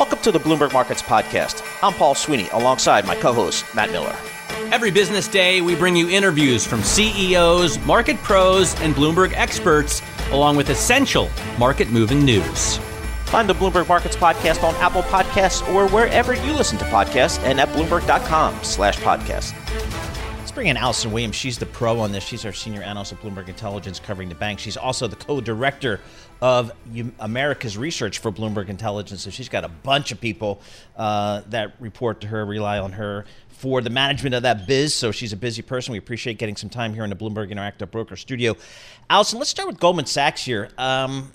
Welcome to the Bloomberg Markets Podcast. I'm Paul Sweeney alongside my co host, Matt Miller. Every business day, we bring you interviews from CEOs, market pros, and Bloomberg experts, along with essential market moving news. Find the Bloomberg Markets Podcast on Apple Podcasts or wherever you listen to podcasts and at Bloomberg.com slash podcast. Let's bring in Alison Williams. She's the pro on this. She's our senior analyst at Bloomberg Intelligence covering the bank. She's also the co-director of America's research for Bloomberg Intelligence. So she's got a bunch of people uh, that report to her, rely on her for the management of that biz. So she's a busy person. We appreciate getting some time here in the Bloomberg Interactive Broker Studio. Alison, let's start with Goldman Sachs here. Um,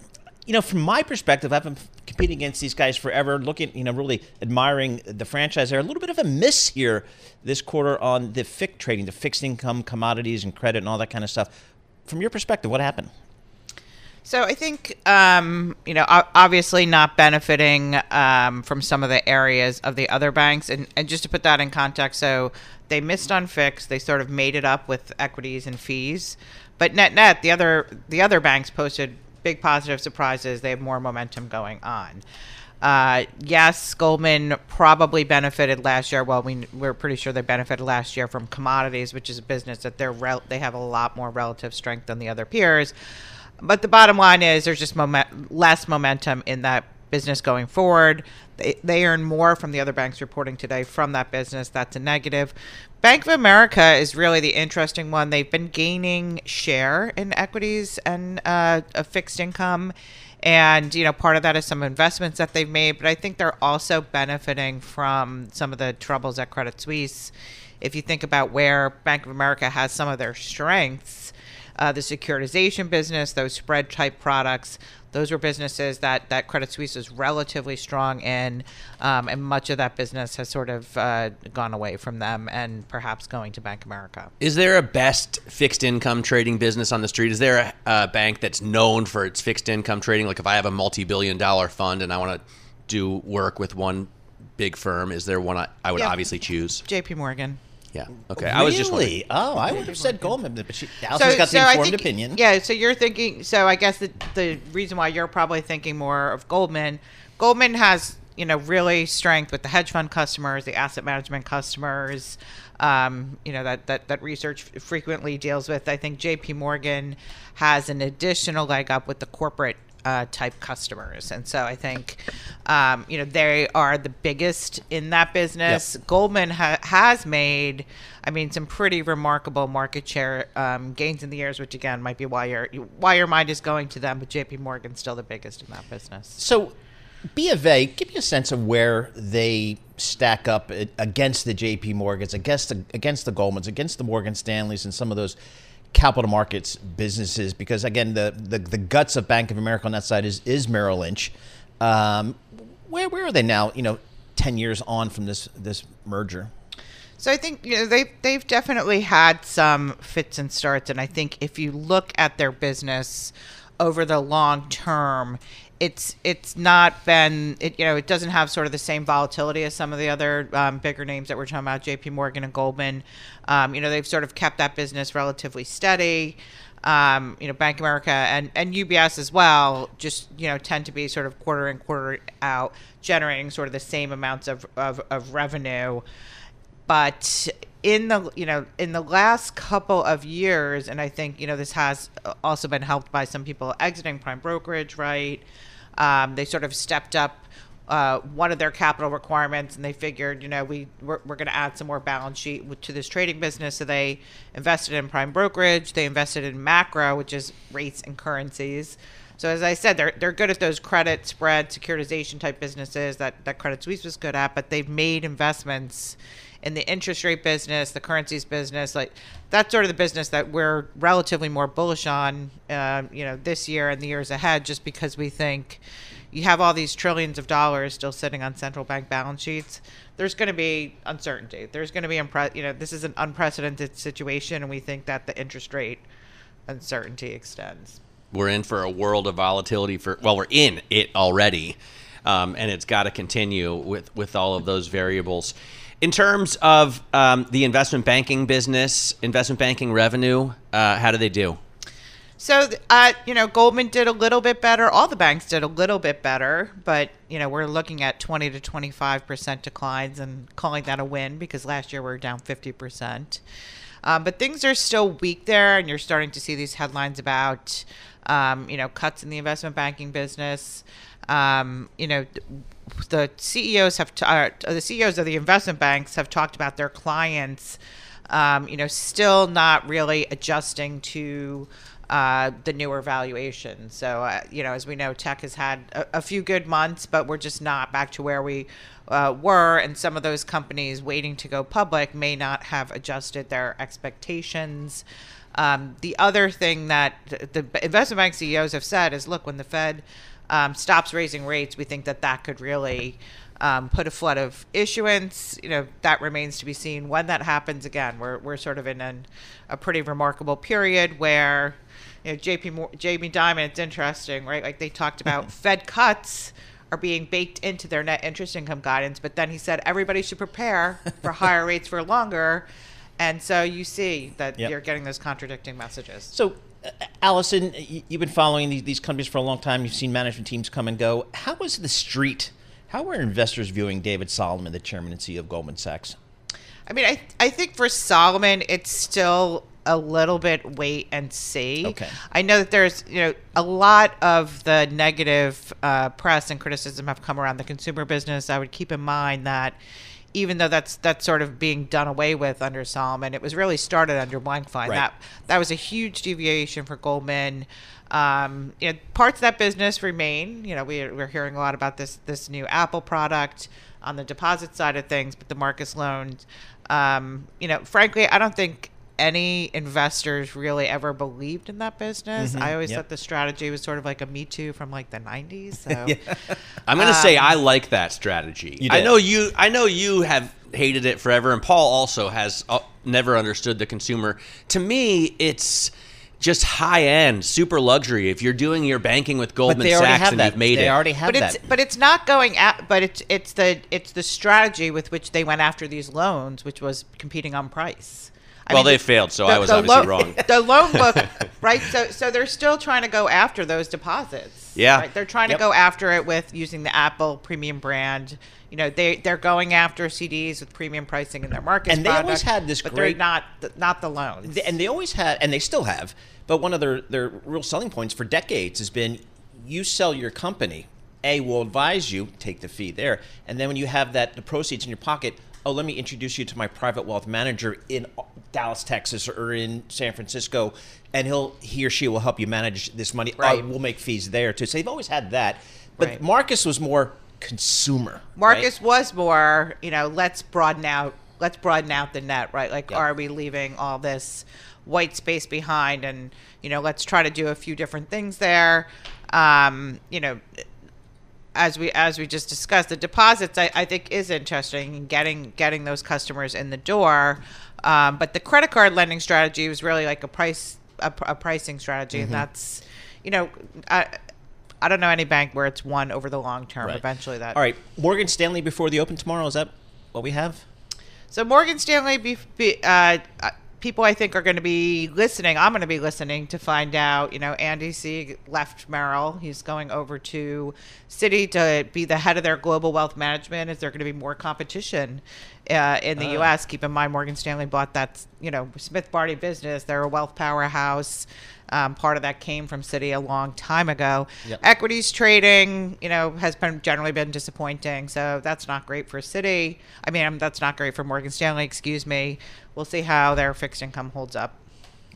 you know, from my perspective, I've been competing against these guys forever, looking, you know, really admiring the franchise. There a little bit of a miss here this quarter on the FICC trading, the fixed income, commodities, and credit, and all that kind of stuff. From your perspective, what happened? So I think, um, you know, obviously not benefiting um, from some of the areas of the other banks, and, and just to put that in context, so they missed on fixed, they sort of made it up with equities and fees, but net net, the other the other banks posted big positive surprises. They have more momentum going on. Uh, yes, Goldman probably benefited last year. Well, we we're pretty sure they benefited last year from commodities, which is a business that they're rel- they have a lot more relative strength than the other peers. But the bottom line is there's just moment- less momentum in that business going forward. They, they earn more from the other banks reporting today from that business. That's a negative. Bank of America is really the interesting one. They've been gaining share in equities and uh, a fixed income. And, you know, part of that is some investments that they've made, but I think they're also benefiting from some of the troubles at Credit Suisse. If you think about where Bank of America has some of their strengths, uh, the securitization business, those spread type products, those were businesses that, that Credit Suisse is relatively strong in, um, and much of that business has sort of uh, gone away from them and perhaps going to Bank America. Is there a best fixed income trading business on the street? Is there a, a bank that's known for its fixed income trading? Like if I have a multi billion dollar fund and I want to do work with one big firm, is there one I, I would obviously choose? JP Morgan. Yeah. Okay. Really? I was just wondering. Oh, I would have said Goldman, but she, Alison's so, got the so informed think, opinion. Yeah. So you're thinking. So I guess the the reason why you're probably thinking more of Goldman. Goldman has you know really strength with the hedge fund customers, the asset management customers. Um, you know that that that research frequently deals with. I think J.P. Morgan has an additional leg up with the corporate uh, type customers. And so I think, um, you know, they are the biggest in that business. Yep. Goldman ha- has made, I mean, some pretty remarkable market share um, gains in the years, which again might be why your why your mind is going to them. But J.P. Morgan's still the biggest in that business. So. B of A, give me a sense of where they stack up against the J.P. Morgans, against the, against the Goldmans, against the Morgan Stanleys, and some of those capital markets businesses because again the, the, the guts of Bank of America on that side is is Merrill Lynch. Um, where where are they now? You know, ten years on from this this merger. So I think you know they they've definitely had some fits and starts, and I think if you look at their business over the long term, it's it's not been it you know it doesn't have sort of the same volatility as some of the other um, bigger names that we're talking about J.P. Morgan and Goldman. Um, you know they've sort of kept that business relatively steady. Um, you know Bank America and and UBS as well just you know tend to be sort of quarter in quarter out generating sort of the same amounts of of, of revenue, but in the you know in the last couple of years and i think you know this has also been helped by some people exiting prime brokerage right um, they sort of stepped up uh, one of their capital requirements, and they figured, you know, we we're, we're going to add some more balance sheet to this trading business. So they invested in prime brokerage, they invested in macro, which is rates and currencies. So as I said, they're they're good at those credit spread securitization type businesses that that Credit Suisse was good at, but they've made investments in the interest rate business, the currencies business, like that's sort of the business that we're relatively more bullish on, uh, you know, this year and the years ahead, just because we think you have all these trillions of dollars still sitting on central bank balance sheets. There's going to be uncertainty. There's going to be, impre- you know, this is an unprecedented situation, and we think that the interest rate uncertainty extends. We're in for a world of volatility for well, we're in it already, um, and it's got to continue with with all of those variables. In terms of um, the investment banking business, investment banking revenue, uh, how do they do? So, uh, you know, Goldman did a little bit better. All the banks did a little bit better, but you know, we're looking at 20 to 25 percent declines and calling that a win because last year we were down 50 percent. Um, but things are still weak there, and you're starting to see these headlines about, um, you know, cuts in the investment banking business. Um, you know, the CEOs have uh, the CEOs of the investment banks have talked about their clients, um, you know, still not really adjusting to uh, the newer valuation. So, uh, you know, as we know, tech has had a, a, few good months, but we're just not back to where we uh, were. And some of those companies waiting to go public may not have adjusted their expectations. Um, the other thing that the investment bank CEOs have said is look, when the Fed um, stops raising rates, we think that that could really um, put a flood of issuance. You know, that remains to be seen when that happens again. We're, we're sort of in an, a pretty remarkable period where, you know, JP, Jamie Dimon, it's interesting, right? Like they talked about Fed cuts are being baked into their net interest income guidance, but then he said everybody should prepare for higher rates for longer. And so you see that yep. you're getting those contradicting messages. So Alison, you've been following these, these companies for a long time. You've seen management teams come and go. How is the street? How are investors viewing David Solomon, the chairman and CEO of Goldman Sachs? I mean, I I think for Solomon, it's still a little bit wait and see. Okay. I know that there's you know a lot of the negative uh, press and criticism have come around the consumer business. I would keep in mind that even though that's that's sort of being done away with under Solomon, it was really started under Blankfein. Right. That that was a huge deviation for Goldman. Um, you know, parts of that business remain. You know, we, we're hearing a lot about this this new Apple product on the deposit side of things, but the Marcus loans. Um, you know, frankly, I don't think any investors really ever believed in that business. Mm-hmm. I always yep. thought the strategy was sort of like a Me Too from like the '90s. So yeah. I'm going to um, say I like that strategy. I know you. I know you have hated it forever, and Paul also has uh, never understood the consumer. To me, it's just high end, super luxury. If you're doing your banking with Goldman Sachs and that. you've made they it, they already have but that. It's, but it's not going at. But it's it's the it's the strategy with which they went after these loans, which was competing on price. I well, mean, they the, failed, so the, I was obviously lo- wrong. The loan book, right? So, so they're still trying to go after those deposits. Yeah, right? they're trying yep. to go after it with using the Apple premium brand. You know, they they're going after CDs with premium pricing in their market. And they product, always had this but great, they're not not the loans. And they always had, and they still have. But one of their their real selling points for decades has been, you sell your company. A will advise you, take the fee there, and then when you have that the proceeds in your pocket, oh, let me introduce you to my private wealth manager in Dallas, Texas, or in San Francisco, and he'll he or she will help you manage this money. Uh, right. we'll make fees there too. So they've always had that, but right. Marcus was more consumer. Marcus right? was more, you know, let's broaden out, let's broaden out the net, right? Like, yep. are we leaving all this white space behind, and you know, let's try to do a few different things there. Um, you know, as we as we just discussed, the deposits I, I think is interesting in getting getting those customers in the door. Um, but the credit card lending strategy was really like a price a, a pricing strategy, mm-hmm. and that's you know. I, I don't know any bank where it's won over the long term. Right. Eventually, that. All right, Morgan Stanley before the open tomorrow. Is that what we have? So Morgan Stanley, be, be, uh, people I think are going to be listening. I'm going to be listening to find out. You know, Andy Sieg left Merrill. He's going over to Citi to be the head of their global wealth management. Is there going to be more competition uh, in the uh. U.S.? Keep in mind, Morgan Stanley bought that you know Smith Barney business. They're a wealth powerhouse. Um, part of that came from Citi a long time ago. Yep. Equities trading, you know, has been generally been disappointing. So that's not great for Citi. I mean, um, that's not great for Morgan Stanley. Excuse me. We'll see how their fixed income holds up.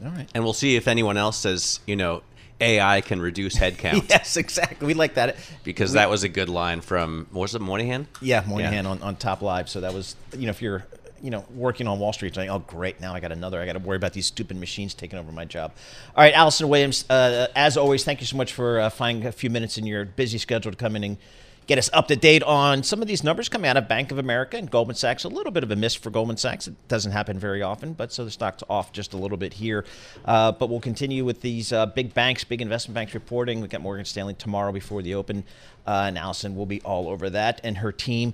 All right. And we'll see if anyone else says, you know, AI can reduce headcount. Yes, exactly. We like that. Because that was a good line from, what was it, Moynihan? Yeah, Moynihan on, on Top Live. So that was, you know, if you're, you know, working on Wall Street, like, oh, great, now I got another. I got to worry about these stupid machines taking over my job. All right, Alison Williams, uh, as always, thank you so much for uh, finding a few minutes in your busy schedule to come in and get us up to date on some of these numbers coming out of Bank of America and Goldman Sachs. A little bit of a miss for Goldman Sachs. It doesn't happen very often, but so the stock's off just a little bit here. Uh, but we'll continue with these uh, big banks, big investment banks reporting. We've got Morgan Stanley tomorrow before the open, uh, and Alison will be all over that and her team.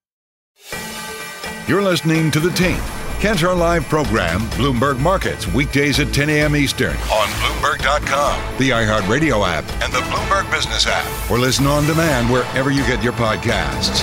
You're listening to The Tape, Cantor Live program, Bloomberg Markets, weekdays at 10 a.m. Eastern on Bloomberg.com, the iHeartRadio app, and the Bloomberg Business app, or listen on demand wherever you get your podcasts.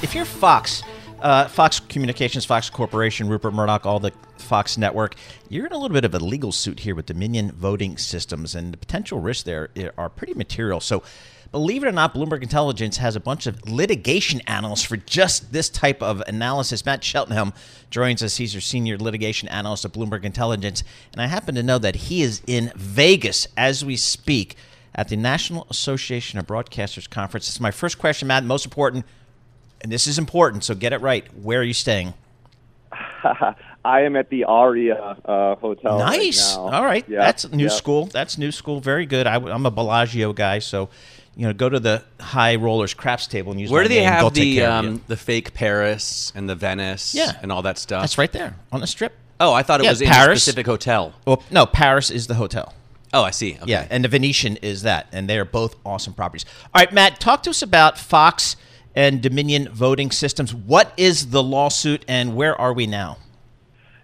If you're Fox, uh, Fox Communications, Fox Corporation, Rupert Murdoch, all the Fox network, you're in a little bit of a legal suit here with Dominion Voting Systems, and the potential risks there are pretty material. So, believe it or not, Bloomberg Intelligence has a bunch of litigation analysts for just this type of analysis. Matt Schettenhelm joins us. He's our senior litigation analyst at Bloomberg Intelligence, and I happen to know that he is in Vegas as we speak at the National Association of Broadcasters Conference. This is my first question, Matt. Most important, and this is important, so get it right. Where are you staying? I am at the Aria uh, Hotel. Nice. Right All right. Yeah, That's new yeah. school. That's new school. Very good. I, am a Bellagio guy, so you know, go to the high rollers craps table and use. Where do they name. They'll have the of you. um, the fake Paris and the Venice Yeah. and all that stuff? That's right there on the strip. Oh, I thought it Yeah, was in a Paris. specific hotel. Well, no, Paris is the hotel. Oh, I see. Okay. Yeah, and the Venetian is that, and they are both awesome properties. All right, Matt, talk to us about Fox and Dominion voting systems. What is the lawsuit, and where are we now?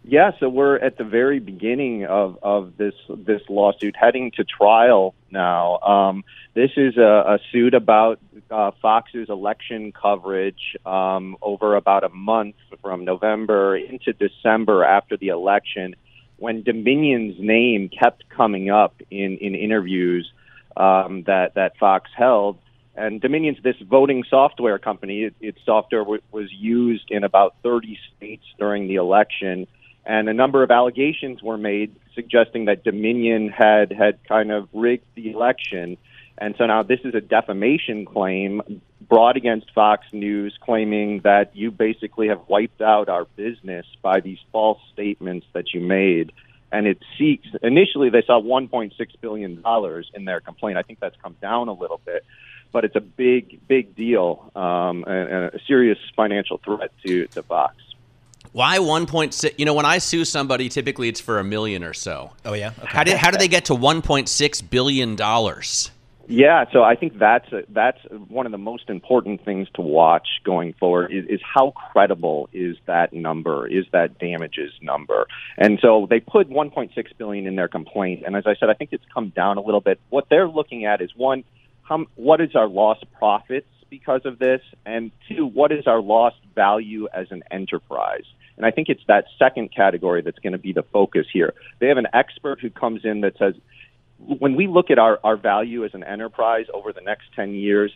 Yeah, so we're at the very beginning of, of this this lawsuit, heading to trial now. Um, this is a, a suit about uh, Fox's election coverage um, over about a month from November into December after the election, when Dominion's name kept coming up in in interviews um, that that Fox held. And Dominion's this voting software company. It, its software w- was used in about 30 states during the election and a number of allegations were made suggesting that Dominion had had kind of rigged the election. And so now this is a defamation claim brought against Fox News, claiming that you basically have wiped out our business by these false statements that you made. And it seeks initially they saw 1.6 billion dollars in their complaint. I think that's come down a little bit, but it's a big, big deal um, and, and a serious financial threat to to Fox. Why 1.6? You know, when I sue somebody, typically it's for a million or so. Oh yeah. How did how do they get to 1.6 billion dollars? Yeah, so I think that's a, that's one of the most important things to watch going forward is, is how credible is that number, is that damages number, and so they put 1.6 billion in their complaint, and as I said, I think it's come down a little bit. What they're looking at is one, how, what is our lost profits because of this, and two, what is our lost value as an enterprise. And I think it's that second category that's going to be the focus here. They have an expert who comes in that says, when we look at our, our value as an enterprise over the next 10 years,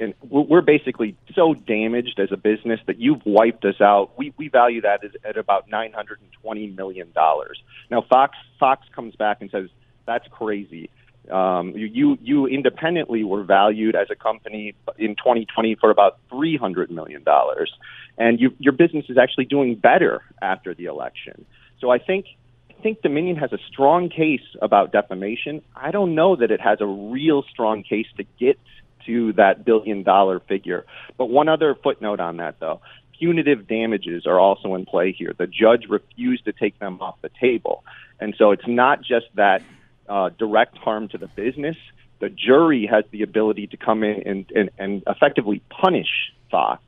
and we're basically so damaged as a business that you've wiped us out. We we value that at, at about nine hundred and twenty million dollars. Now Fox Fox comes back and says that's crazy. Um, you you independently were valued as a company in 2020 for about 300 million dollars, and you, your business is actually doing better after the election. So I think I think Dominion has a strong case about defamation. I don't know that it has a real strong case to get to that billion dollar figure. But one other footnote on that, though punitive damages are also in play here. The judge refused to take them off the table. And so it's not just that uh, direct harm to the business. The jury has the ability to come in and, and, and effectively punish Fox.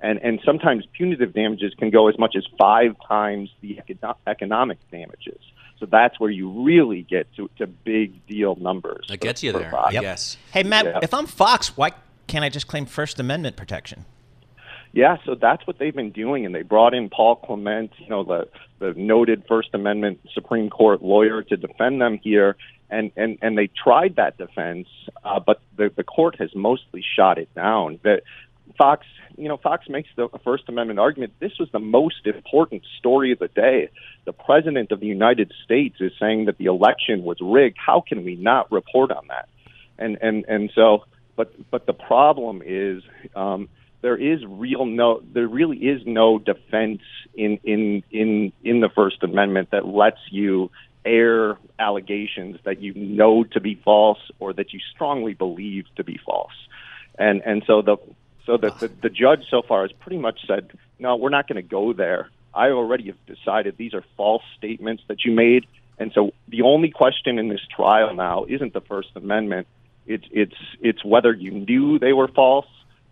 And, and sometimes punitive damages can go as much as five times the economic damages. So that's where you really get to, to big deal numbers. It gets you there. Yep. Yes. Hey, Matt, yeah. if I'm Fox, why can't I just claim First Amendment protection? Yeah, so that's what they've been doing, and they brought in Paul Clement, you know, the the noted First Amendment Supreme Court lawyer, to defend them here, and and and they tried that defense, uh, but the the court has mostly shot it down. That Fox, you know, Fox makes the First Amendment argument. This was the most important story of the day. The President of the United States is saying that the election was rigged. How can we not report on that? And and and so, but but the problem is. Um, there is real no there really is no defense in in in in the First Amendment that lets you air allegations that you know to be false or that you strongly believe to be false. And and so the so the, the, the judge so far has pretty much said, no, we're not going to go there. I already have decided these are false statements that you made. And so the only question in this trial now isn't the First Amendment. It's it's it's whether you knew they were false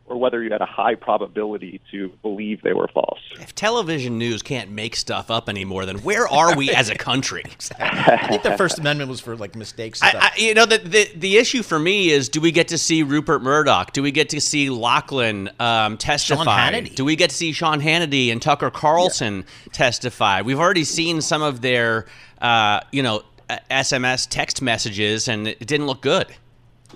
or whether you had a high probability to believe they were false. If television news can't make stuff up anymore, then where are we as a country? I think the First Amendment was for like mistakes. I, I, you know, the, the, the issue for me is: do we get to see Rupert Murdoch? Do we get to see Lachlan um, testify? Do we get to see Sean Hannity and Tucker Carlson yeah. testify? We've already seen some of their, uh, you know, SMS text messages, and it didn't look good.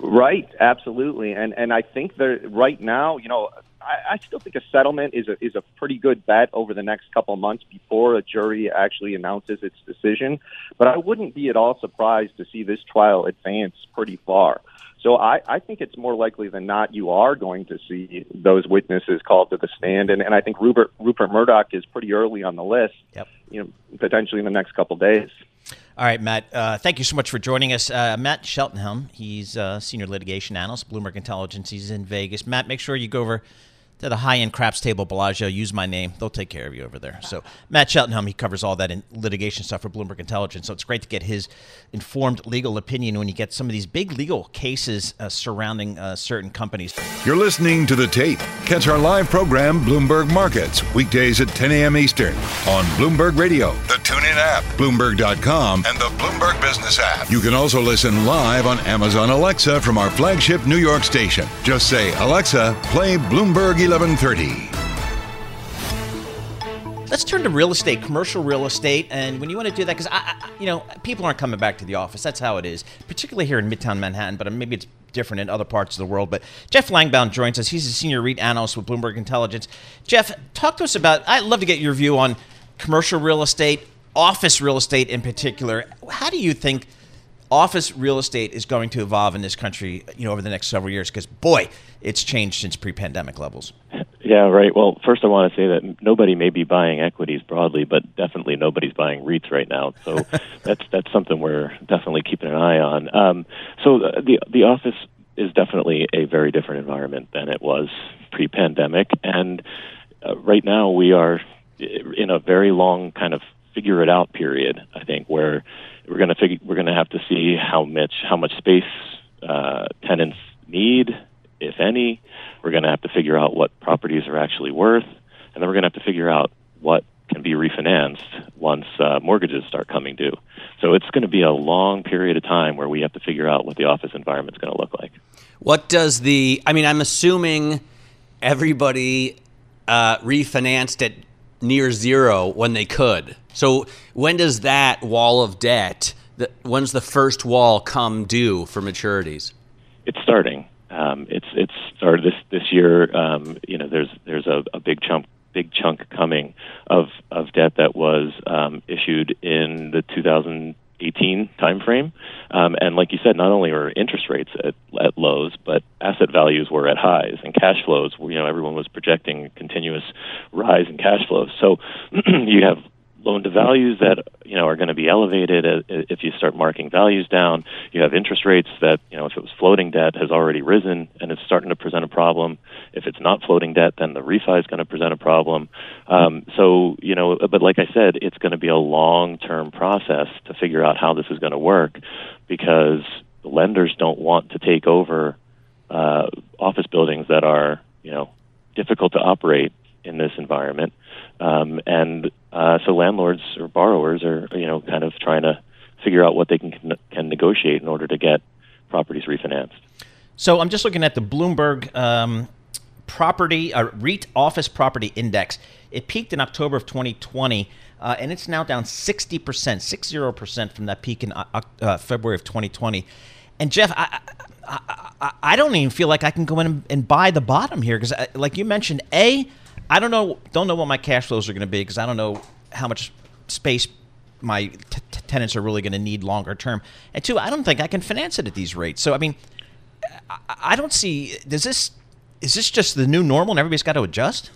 Right, absolutely, and and I think that right now, you know, I, I still think a settlement is a is a pretty good bet over the next couple of months before a jury actually announces its decision. But I wouldn't be at all surprised to see this trial advance pretty far. So I, I think it's more likely than not you are going to see those witnesses called to the stand, and, and I think Rupert Rupert Murdoch is pretty early on the list. Yep. You know, potentially in the next couple of days. All right, Matt. Uh, thank you so much for joining us. Uh, Matt Schettenhelm, he's senior litigation analyst, Bloomberg Intelligence. He's in Vegas. Matt, make sure you go over to the high end craps table, Bellagio. Use my name; they'll take care of you over there. So Matt Schettenhelm, he covers all that in litigation stuff for Bloomberg Intelligence. So it's great to get his informed legal opinion when you get some of these big legal cases uh, surrounding uh, certain companies. You're listening to the tape. Catch our live program, Bloomberg Markets, weekdays at 10 a.m. Eastern on Bloomberg Radio, the TuneIn app, Bloomberg.com, and the Bloomberg Business app. You can also listen live on Amazon Alexa from our flagship New York station. Just say, Alexa, play Bloomberg 1130. Let's turn to real estate, commercial real estate, and when you want to do that, because I, I, you know, people aren't coming back to the office. That's how it is, particularly here in Midtown Manhattan. But maybe it's different in other parts of the world. But Jeff Langbaum joins us. He's a senior REIT analyst with Bloomberg Intelligence. Jeff, talk to us about. I'd love to get your view on commercial real estate, office real estate in particular. How do you think? Office real estate is going to evolve in this country, you know, over the next several years? Because boy, it's changed since pre-pandemic levels. Yeah, right. Well, first I want to say that nobody may be buying equities broadly, but definitely nobody's buying REITs right now. So that's that's something we're definitely keeping an eye on. Um, so the the office is definitely a very different environment than it was pre-pandemic, and uh, right now we are in a very long kind of figure it out period. I think where we're going to figure we're going to have to see how much how much space uh, tenants need, if any. We're going to have to figure out what properties are actually worth, and then we're going to have to figure out what can be refinanced once uh, mortgages start coming due. So it's going to be a long period of time where we have to figure out what the office environment is going to look like. What does the? I mean, I'm assuming everybody uh, refinanced at near zero when they could. So when does that wall of debt, when's the first wall come due for maturities? It's starting. Um, it's it's started this this year. Um, you know, there's there's a, a big chunk big chunk coming of of debt that was um, issued in the 2018 timeframe. Um, and like you said, not only were interest rates at, at lows, but asset values were at highs, and cash flows. You know, everyone was projecting continuous rise in cash flows. So you have loan to values that you know are going to be elevated if you start marking values down. You have interest rates that you know if it was floating debt has already risen and it's starting to present a problem. If it's not floating debt, then the refi is going to present a problem. Um, so you know, but like I said, it's going to be a long term process to figure out how this is going to work because lenders don't want to take over uh, office buildings that are you know difficult to operate in this environment. Um, and uh, so landlords or borrowers are, you know, kind of trying to figure out what they can can negotiate in order to get properties refinanced. So I'm just looking at the Bloomberg um, property uh, REIT office property index. It peaked in October of 2020, uh, and it's now down 60 percent, six zero percent from that peak in uh, uh February of 2020. And Jeff, I, I, I, I, don't even feel like I can go in and, and buy the bottom here because, uh, like you mentioned, a I don't know don't know what my cash flows are going to be because I don't know how much space my t- t- tenants are really going to need longer term. And two, I don't think I can finance it at these rates. So I mean, I, I don't see. Does this is this just the new normal and everybody's got to adjust?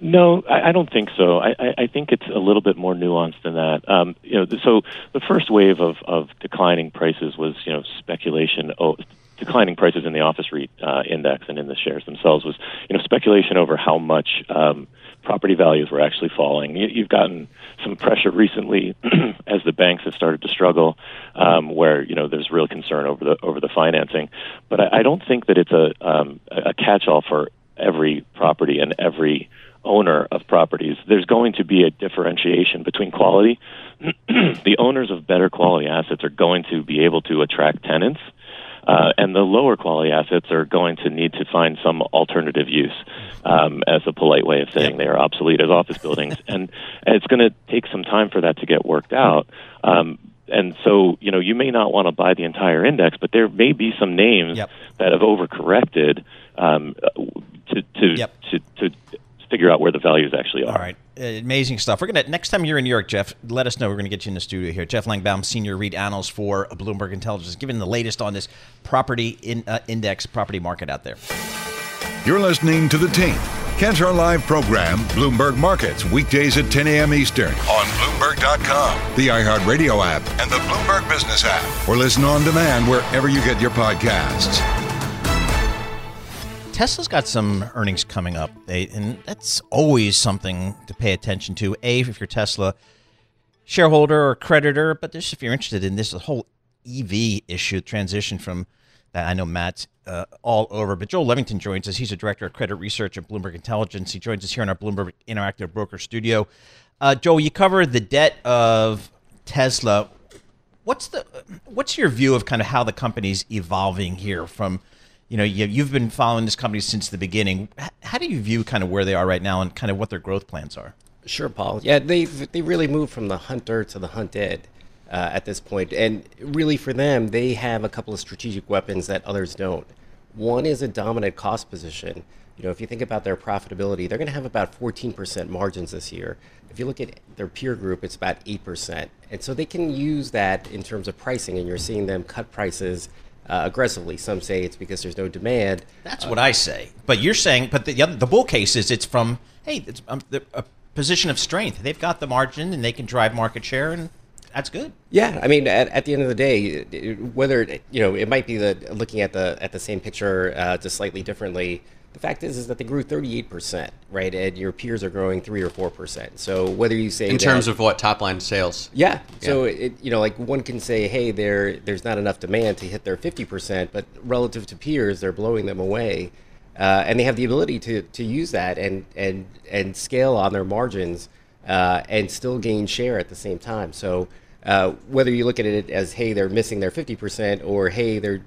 No, I, I don't think so. I, I think it's a little bit more nuanced than that. Um, you know, so the first wave of, of declining prices was you know speculation. Declining prices in the office REIT uh, index and in the shares themselves was, you know, speculation over how much um, property values were actually falling. You, you've gotten some pressure recently as the banks have started to struggle, um, where you know there's real concern over the over the financing. But I, I don't think that it's a um, a catch-all for every property and every owner of properties. There's going to be a differentiation between quality. the owners of better quality assets are going to be able to attract tenants uh, and the lower quality assets are going to need to find some alternative use, um, as a polite way of saying they are obsolete as office buildings. and, and it's going to take some time for that to get worked out. Um, and so, you know, you may not want to buy the entire index, but there may be some names yep. that have overcorrected um, to to, yep. to to figure out where the values actually are. All right, uh, amazing stuff. We're gonna next time you're in New York, Jeff. Let us know. We're gonna get you in the studio here. Jeff Langbaum, senior REIT analyst for Bloomberg Intelligence, giving the latest on this property in, uh, index property market out there. You're listening to the team. Catch our live program, Bloomberg Markets, weekdays at 10 a.m. Eastern on Bloomberg.com, the iHeartRadio app, and the Bloomberg Business app, or listen on demand wherever you get your podcasts. Tesla's got some earnings coming up, and that's always something to pay attention to. A, if you're Tesla shareholder or creditor, but just if you're interested in this whole EV issue, transition from that. I know Matt's uh, all over, but Joel Levington joins us. He's a director of credit research at Bloomberg Intelligence. He joins us here in our Bloomberg Interactive Broker studio. Uh, Joel, you cover the debt of Tesla. What's the what's your view of kind of how the company's evolving here from you know, you've been following this company since the beginning. How do you view kind of where they are right now and kind of what their growth plans are? Sure, Paul. Yeah, they they really moved from the hunter to the hunted uh, at this point. and really for them, they have a couple of strategic weapons that others don't. One is a dominant cost position. You know, if you think about their profitability, they're going to have about 14% margins this year. If you look at their peer group, it's about 8%. And so they can use that in terms of pricing, and you're seeing them cut prices uh, aggressively. Some say it's because there's no demand. That's uh, what I say. But you're saying, but the the bull case is it's from hey, it's um, a position of strength. They've got the margin and they can drive market share, and that's good. Yeah, I mean, at, at the end of the day, whether you know, it might be the looking at the at the same picture uh, just slightly differently. The fact is, is that they grew 38%, right? And your peers are growing three or four percent. So whether you say in terms of what top line sales, yeah. yeah. So it, you know, like one can say, hey, there there's not enough demand to hit their 50%, but relative to peers, they're blowing them away, uh, and they have the ability to to use that and and and scale on their margins uh, and still gain share at the same time. So uh, whether you look at it as hey, they're missing their 50%, or hey, they're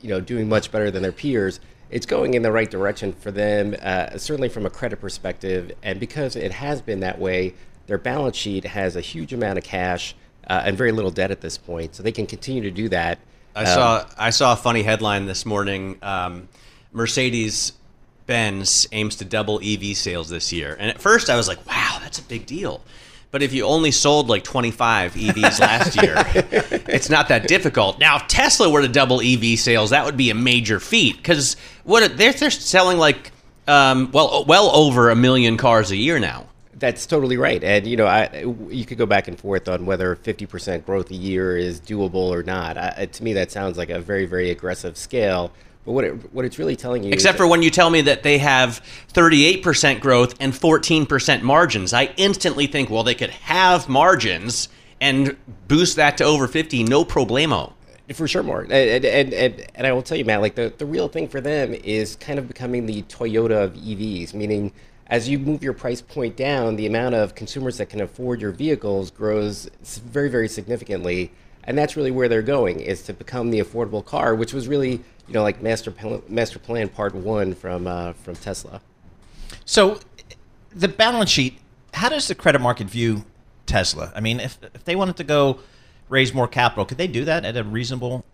you know doing much better than their peers it's going in the right direction for them, uh, certainly from a credit perspective. And because it has been that way, their balance sheet has a huge amount of cash uh, and very little debt at this point. So they can continue to do that. I saw I saw a funny headline this morning. Um, Mercedes Benz aims to double EV sales this year, and at first I was like, "Wow, that's a big deal." But if you only sold like 25 EVs last year, it's not that difficult. Now, if Tesla were to double EV sales, that would be a major feat because what they're, they're selling like um, well well over a million cars a year now. That's totally right. And you know, I you could go back and forth on whether 50% growth a year is doable or not. I, to me, that sounds like a very very aggressive scale. But what it, what it's really telling you, except for when you tell me that they have 38% growth and 14% margins, I instantly think, well, they could have margins and boost that to over 50, no problemo. For sure, more. And, and, and, and, I will tell you, Matt, like the, the real thing for them is kind of becoming the Toyota of EVs, meaning as you move your price point down, the amount of consumers that can afford your vehicles grows very, very significantly. And that's really where they're going, is to become the affordable car, which was really you know, like master plan, master plan part one from uh, from Tesla. So, the balance sheet. How does the credit market view Tesla? I mean, if if they wanted to go raise more capital, could they do that at a reasonable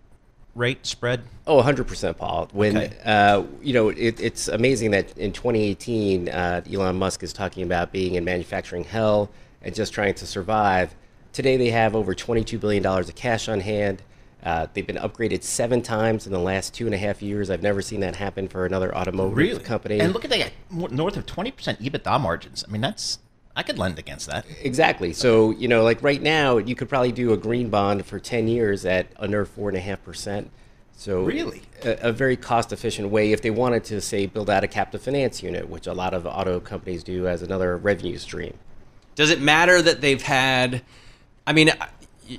rate spread? Oh, 100%, Paul. When, okay. uh, you know, it, it's amazing that in 2018, uh, Elon Musk is talking about being in manufacturing hell and just trying to survive. Today, they have over $22 billion of cash on hand. Uh, they've been upgraded seven times in the last two and a half years. I've never seen that happen for another automotive really? company. And look at that, north of 20% EBITDA margins. I mean, that's I could lend against that. Exactly. So you know, like right now, you could probably do a green bond for 10 years at under four and a half percent. So really, a, a very cost-efficient way if they wanted to say build out a captive finance unit, which a lot of auto companies do as another revenue stream. Does it matter that they've had? I mean,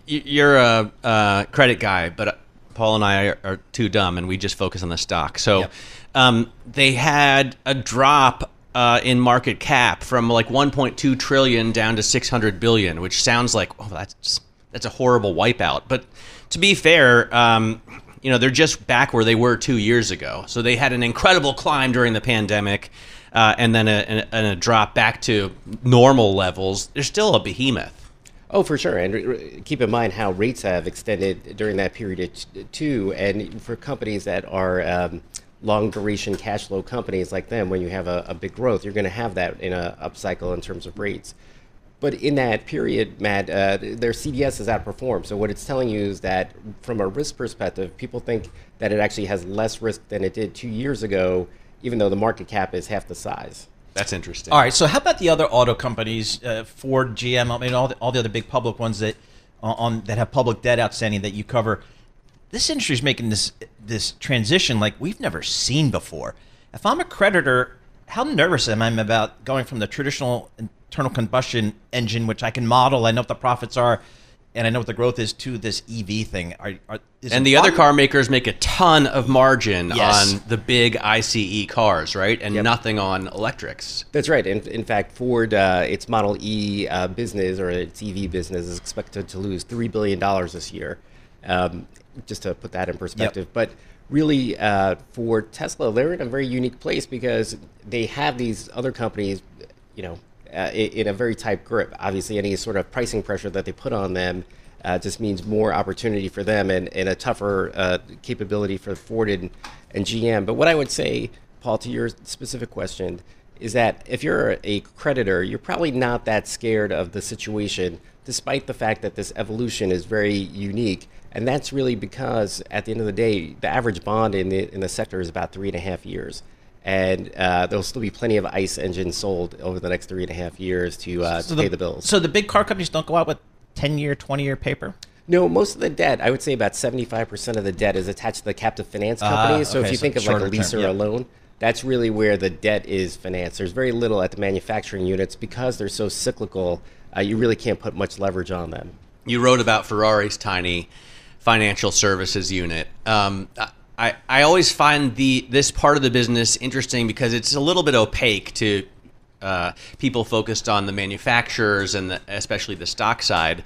you're a, a, credit guy, but Paul and I are, are, too dumb, and we just focus on the stock. So yep. um, they had a drop uh, in market cap from like 1.2 trillion down to 600 billion, which sounds like oh, that's that's a horrible wipeout. But to be fair, um, you know they're just back where they were two years ago. So they had an incredible climb during the pandemic. Uh, and then a, a, a drop back to normal levels. They're still a behemoth. Oh, for sure. And keep in mind how rates have extended during that period too. And for companies that are um, long duration cash flow companies like them, when you have a, a big growth, you're going to have that in a upcycle in terms of rates. But in that period, Matt, uh, their CDS has outperformed. So what it's telling you is that from a risk perspective, people think that it actually has less risk than it did two years ago, even though the market cap is half the size. That's interesting. All right. So how about the other auto companies, uh, Ford, GM, I mean, all the, all the other big public ones that uh, on that have public debt outstanding that you cover? This industry is making this this transition like we've never seen before. If I'm a creditor, how nervous am I about going from the traditional internal combustion engine, which I can model, I know what the profits are, and I know what the growth is to this EV thing. Are, are, and the other car makers make a ton of margin yes. on the big ICE cars, right? And yep. nothing on electrics. That's right. In, in fact, Ford, uh, its Model E uh, business or its EV business is expected to lose $3 billion this year, um, just to put that in perspective. Yep. But really, uh, for Tesla, they're in a very unique place because they have these other companies, you know, uh, in a very tight grip. Obviously, any sort of pricing pressure that they put on them uh, just means more opportunity for them and, and a tougher uh, capability for Ford and, and GM. But what I would say, Paul, to your specific question, is that if you're a creditor, you're probably not that scared of the situation, despite the fact that this evolution is very unique. And that's really because, at the end of the day, the average bond in the in the sector is about three and a half years and uh, there'll still be plenty of ICE engines sold over the next three and a half years to, uh, so to the, pay the bills. So the big car companies don't go out with 10 year, 20 year paper? No, most of the debt, I would say about 75% of the debt is attached to the captive finance ah, company. Uh, so if you so think of like a lease term, or a loan, that's really where the debt is financed. There's very little at the manufacturing units because they're so cyclical, uh, you really can't put much leverage on them. You wrote about Ferrari's tiny financial services unit. Um, I, I always find the this part of the business interesting because it's a little bit opaque to uh, people focused on the manufacturers and the, especially the stock side.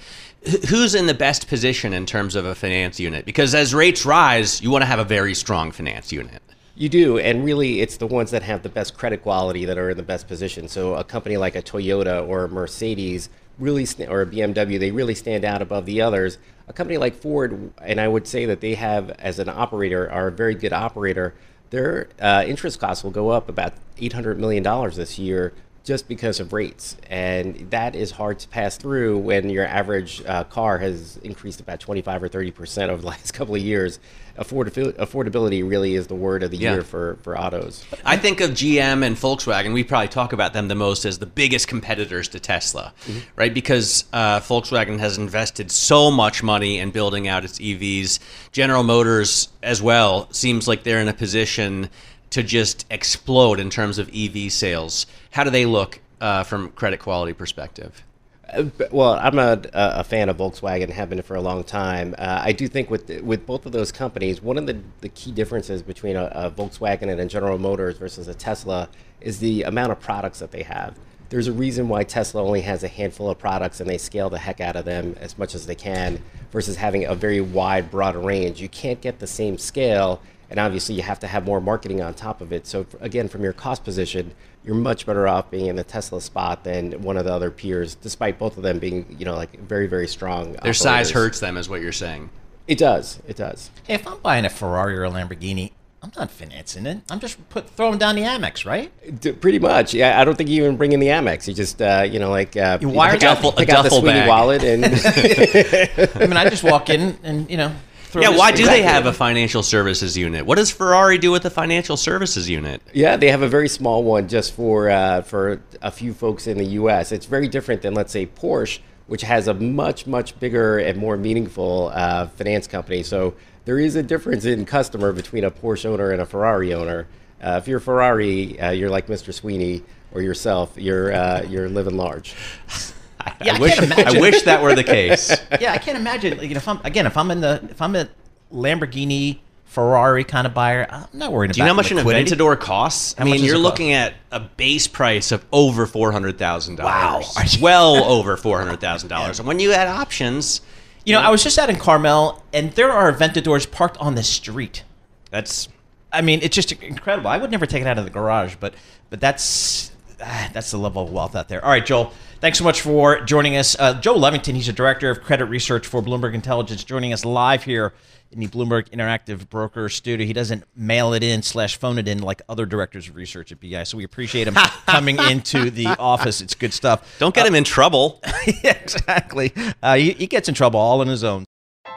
who's in the best position in terms of a finance unit? Because as rates rise, you want to have a very strong finance unit. You do, and really, it's the ones that have the best credit quality that are in the best position. So, a company like a Toyota or a Mercedes really, or a BMW, they really stand out above the others a company like Ford, and I would say that they have, as an operator, are a very good operator. Their uh, interest costs will go up about $800 million this year just because of rates. And that is hard to pass through when your average uh, car has increased about 25 or 30% over the last couple of years. Affordability, affordability really is the word of the Yeah. year for, for autos. I think of GM and Volkswagen. We probably talk about them the most as the biggest competitors to Tesla, right? Because uh, Volkswagen has invested so much money in building out its EVs. General Motors, as well, seems like they're in a position to just explode in terms of EV sales. How do they look uh, from credit quality perspective? Uh, Well, I'm a, a fan of Volkswagen, have been for a long time. Uh, I do think with with both of those companies, one of the, the key differences between a, a Volkswagen and a General Motors versus a Tesla is the amount of products that they have. There's a reason why Tesla only has a handful of products and they scale the heck out of them as much as they can versus having a very wide, broad range. You can't get the same scale, and obviously you have to have more marketing on top of it. So, again, from your cost position, you're much better off being in the Tesla spot than one of the other peers, despite both of them being, you know, like very, very strong. Their size hurts them, is what you're saying. It does. It does. Hey, if I'm buying a Ferrari or a Lamborghini, I'm not financing it. I'm just put throwing down the Amex, right? D- pretty much. Yeah, I don't think you even bring in the Amex. You just, uh, you know, like uh, You wire pick it out, up, a pick out the duffel Sweeney bag. wallet, and I mean, I just walk in and you know. Throw Yeah, this- why do they have a financial services unit? What does Ferrari do with the financial services unit? yeah, they have a very small one just for uh, for a few folks in the U.S. It's very different than, let's say, Porsche, which has a much much bigger and more meaningful uh, finance company. So there is a difference in customer between a Porsche owner and a Ferrari owner. Uh, if you're Ferrari, uh, you're like Mr. Sweeney or yourself. You're uh, you're living large. Yeah, I, I wish. I wish that were the case. yeah, I can't imagine. You know, if I'm again, if I'm in the, if I'm a Lamborghini, Ferrari kind of buyer, I'm not worried Do you know how about much liquidity. an Aventador costs? I How much mean, you're looking at a base price of over four hundred thousand Wow. dollars. well over four hundred thousand dollars. And when you add options, You know, I was just out in Carmel, and there are Aventadors parked on the street. that's I mean, it's just incredible. I would never take it out of the garage, but but that's ah, that's the level of wealth out there. All right, Joel. Thanks so much for joining us. Uh, Joel Levington, he's a director of credit research for Bloomberg Intelligence, joining us live here in the Bloomberg Interactive Broker Studio. He doesn't mail it in slash phone it in like other directors of research at BI, so we appreciate him coming into the office. It's good stuff. don't get him in trouble. yeah, exactly. Uh, he, he gets in trouble all on his own.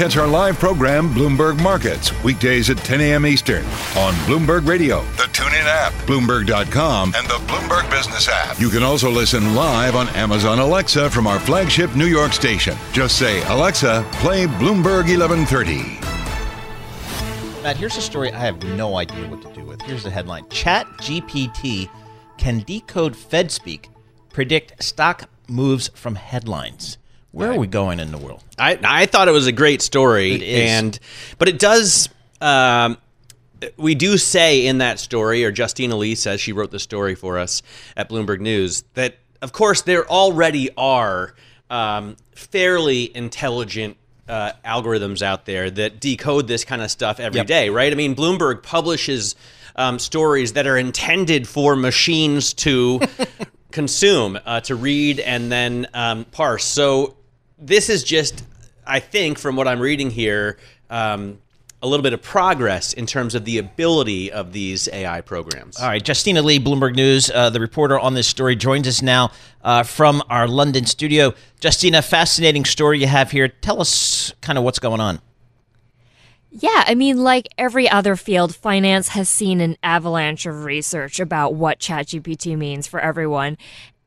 Catch our live program, Bloomberg Markets, weekdays at 10 a.m. Eastern on Bloomberg Radio, the TuneIn app, Bloomberg.com, and the Bloomberg Business app. You can also listen live on Amazon Alexa from our flagship New York station. Just say, Alexa, play Bloomberg 1130. Matt, here's a story I have no idea what to do with. Here's the headline Chat GPT can decode Fed speak, predict stock moves from headlines. Where are we going in the world? I I thought it was a great story, It is. and but it does. Um, we do say in that story, or Justina Lee says she wrote the story for us at Bloomberg News that of course there already are um, fairly intelligent. Uh, algorithms out there that decode this kind of stuff every day, Yep. right? I mean, Bloomberg publishes um, stories that are intended for machines to consume, uh, to read and then um, parse. So this is just I think, from what I'm reading here, um, a little bit of progress in terms of the ability of these AI programs. All right, Justina Lee, Bloomberg News, uh, the reporter on this story, joins us now uh, from our London studio. Justina, fascinating story you have here. Tell us kind of what's going on. Yeah, I mean, like every other field, finance has seen an avalanche of research about what ChatGPT means for everyone.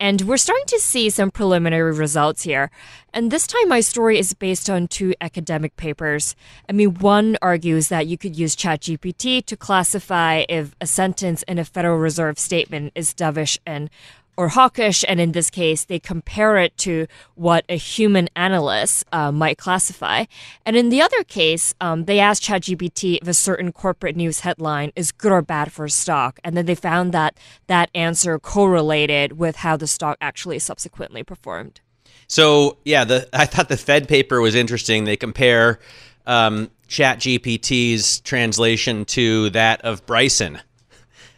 And we're starting to see some preliminary results here. And this time, my story is based on two academic papers. I mean, one argues that you could use ChatGPT to classify if a sentence in a Federal Reserve statement is dovish and or hawkish, and in this case, they compare it to what a human analyst uh, might classify. And in the other case, um, they asked ChatGPT if a certain corporate news headline is good or bad for a stock, and then they found that that answer correlated with how the stock actually subsequently performed. So yeah, the I thought the Fed paper was interesting. They compare um, ChatGPT's translation to that of Bryson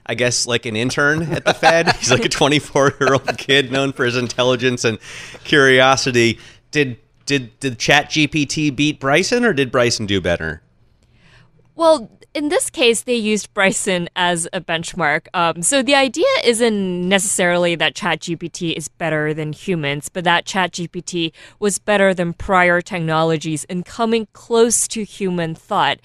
I guess, like an intern at the Fed. He's like a 24 year old kid known for his intelligence and curiosity. Did did did Chat GPT beat Bryson, or did Bryson do better? Well, in this case, they used Bryson as a benchmark. Um, so the idea isn't necessarily that ChatGPT is better than humans, but that ChatGPT was better than prior technologies in coming close to human thought.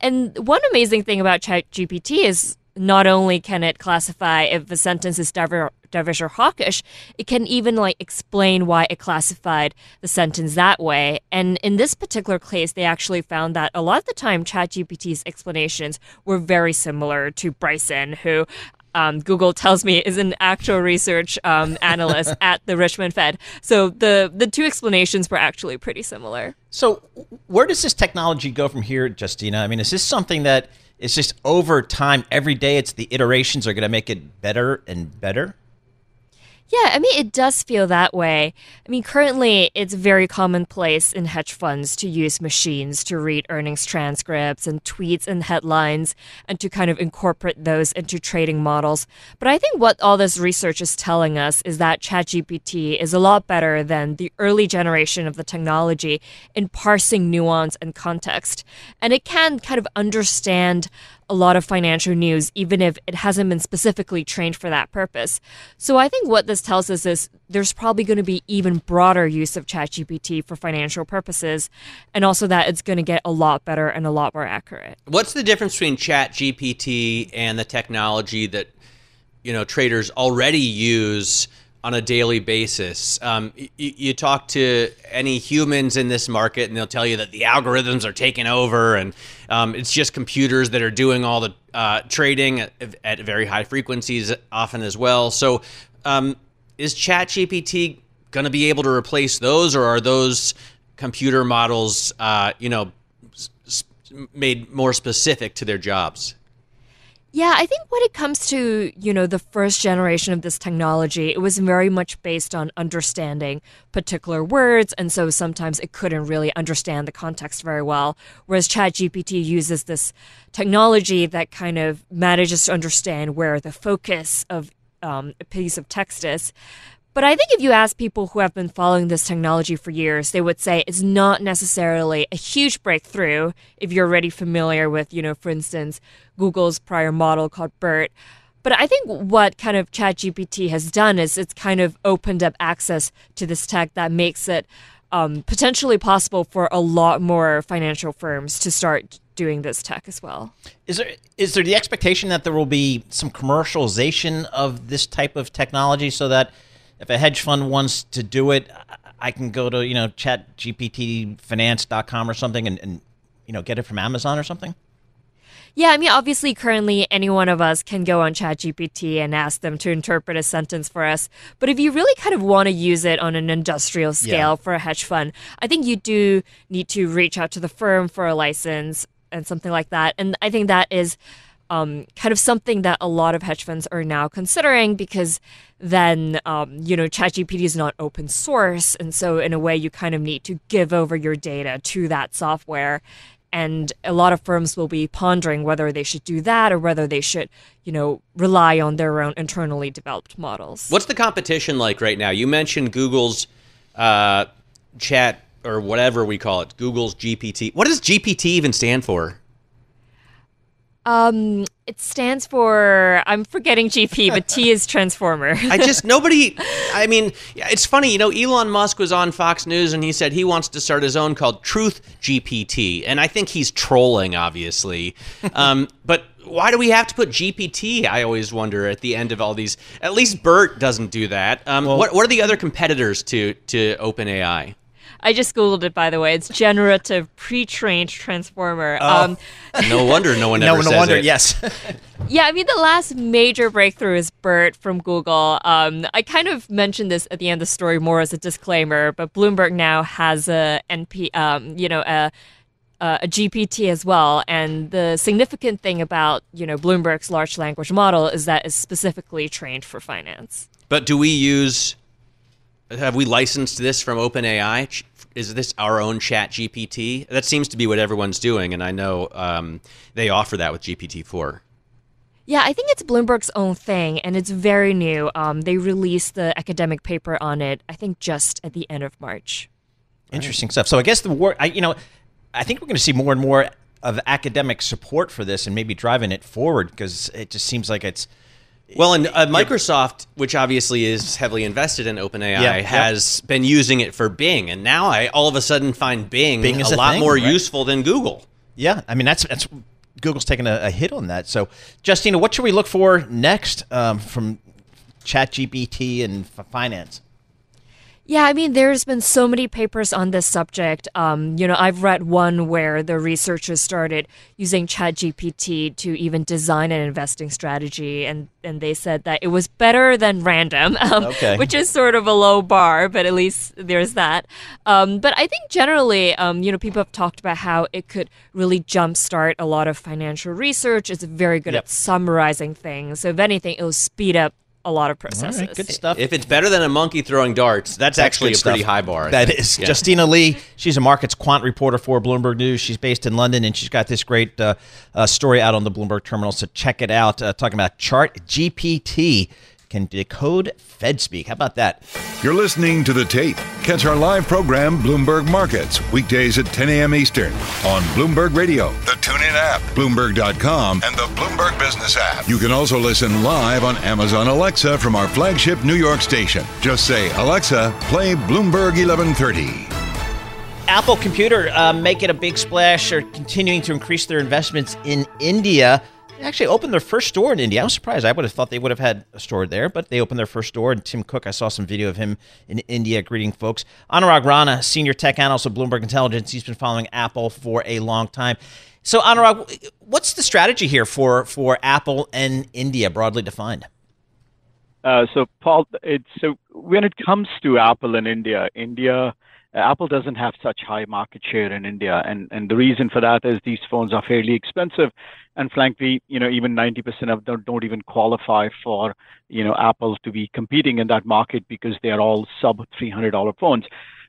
And one amazing thing about ChatGPT is not only can it classify if a sentence is dovish or hawkish, it can even like explain why it classified the sentence that way. And in this particular case, they actually found that a lot of the time, ChatGPT's explanations were very similar to Bryson, who um, Google tells me is an actual research um, analyst at the Richmond Fed. So the the two explanations were actually pretty similar. So where does this technology go from here, Justina? I mean, is this something that it's just over time, every day, it's the iterations are going to make it better and better. Yeah, I mean, it does feel that way. I mean, currently, it's very commonplace in hedge funds to use machines to read earnings transcripts and tweets and headlines and to kind of incorporate those into trading models. But I think what all this research is telling us is that ChatGPT is a lot better than the early generation of the technology in parsing nuance and context. And it can kind of understand a lot of financial news, even if it hasn't been specifically trained for that purpose. So I think what this tells us is there's probably going to be even broader use of ChatGPT for financial purposes, and also that it's going to get a lot better and a lot more accurate. What's the difference between ChatGPT and the technology that you know traders already use? On a daily basis. Um, you, you, talk to any humans in this market, and they'll tell you that the algorithms are taking over, and um, it's just computers that are doing all the uh, trading at, at, very high frequencies, often as well. So, um, is ChatGPT going to be able to replace those, or are those computer models, uh, you know, made more specific to their jobs? Yeah, I think when it comes to, you know, the first generation of this technology, it was very much based on understanding particular words, and so sometimes it couldn't really understand the context very well. Whereas ChatGPT uses this technology that kind of manages to understand where the focus of um, a piece of text is. But I think if you ask people who have been following this technology for years, they would say it's not necessarily a huge breakthrough if you're already familiar with, you know, for instance, Google's prior model called BERT. But I think what kind of ChatGPT has done is it's kind of opened up access to this tech that makes it um, potentially possible for a lot more financial firms to start doing this tech as well. Is there is there the expectation that there will be some commercialization of this type of technology so that if a hedge fund wants to do it, I can go to you know ChatGPTFinance.com or something and, and you know get it from Amazon or something. Yeah, I mean, obviously, currently, any one of us can go on ChatGPT and ask them to interpret a sentence for us. But if you really kind of want to use it on an industrial scale yeah. for a hedge fund, I think you do need to reach out to the firm for a license and something like that. And I think that is um, kind of something that a lot of hedge funds are now considering because then um, you know ChatGPT is not open source, and so in a way you kind of need to give over your data to that software. And a lot of firms will be pondering whether they should do that or whether they should, you know, rely on their own internally developed models. What's the competition like right now? You mentioned Google's uh, Chat or whatever we call it, Google's GPT. What does GPT even stand for? Um, it stands for I'm forgetting GP, but T is Transformer. I just nobody. I mean, it's funny. You know, Elon Musk was on Fox News and he said he wants to start his own called Truth GPT, and I think he's trolling, obviously. um, but why do we have to put GPT? I always wonder at the end of all these. At least Bert doesn't do that. Um, what What are the other competitors to to OpenAI? I just googled it, by the way. It's generative pre-trained transformer. Oh. Um, no wonder no one ever no says wonder, it. yes. yeah, I mean the last major breakthrough is BERT from Google. Um, I kind of mentioned this at the end of the story more as a disclaimer, but Bloomberg now has a NP, um, you know, a uh, a GPT as well. And the significant thing about you know Bloomberg's large language model is that it's specifically trained for finance. But do we use? Have we licensed this from OpenAI? Ch- Is this our own Chat GPT? That seems to be what everyone's doing, and I know um, they offer that with GPT four. Yeah, I think it's Bloomberg's own thing, and it's very new. Um, they released the academic paper on it, I think, just at the end of March. Interesting stuff. So I guess the war, I, you know, I think we're going to see more and more of academic support for this, and maybe driving it forward because it just seems like it's. Well, and uh, Microsoft, which obviously is heavily invested in OpenAI, yep. has been using it for Bing, and now I all of a sudden find Bing, Bing a a lot thing, more right? useful than Google. Yeah, I mean that's that's Google's taken a, a hit on that. So, Justina, what should we look for next um, from ChatGPT and f- finance? Yeah, I mean, there's been so many papers on this subject. Um, you know, I've read one where the researchers started using ChatGPT to even design an investing strategy, and, and they said that it was better than random, um, Okay. which is sort of a low bar, but at least there's that. Um, but I think generally, um, you know, people have talked about how it could really jumpstart a lot of financial research. It's very good Yep. at summarizing things. So if anything, it'll speed up a lot of processes. good stuff. If it's better than a monkey throwing darts, that's, actually a pretty stuff. high bar. I That think. is Yeah. Justina Lee. She's a markets quant reporter for Bloomberg News. She's based in London, and she's got this great uh, uh, story out on the Bloomberg terminal. So check it out. Uh, talking about Chat GPT can decode Fed speak. How about that? You're listening to The Tape. Catch our live program, Bloomberg Markets, weekdays at 10 a.m. Eastern on Bloomberg Radio, the TuneIn app, Bloomberg.com, and the Bloomberg Business app. You can also listen live on Amazon Alexa from our flagship New York station. Just say, Alexa, play Bloomberg 1130. Apple Computer uh, making a big splash or continuing to increase their investments in India. Actually opened their first store in India. I was surprised. I would have thought they would have had a store there, but they opened their first store. And Tim Cook, I saw some video of him in India greeting folks. Anurag Rana, senior tech analyst of Bloomberg Intelligence, he's been following Apple for a long time. So, Anurag, what's the strategy here for for Apple and India, broadly defined? Uh, so, Paul, it's so when it comes to Apple in India, India, Apple doesn't have such high market share in India, and and the reason for that is these phones are fairly expensive, and frankly, you know, even 90% of them don't even qualify for you know Apple to be competing in that market because they are all sub $300 phones.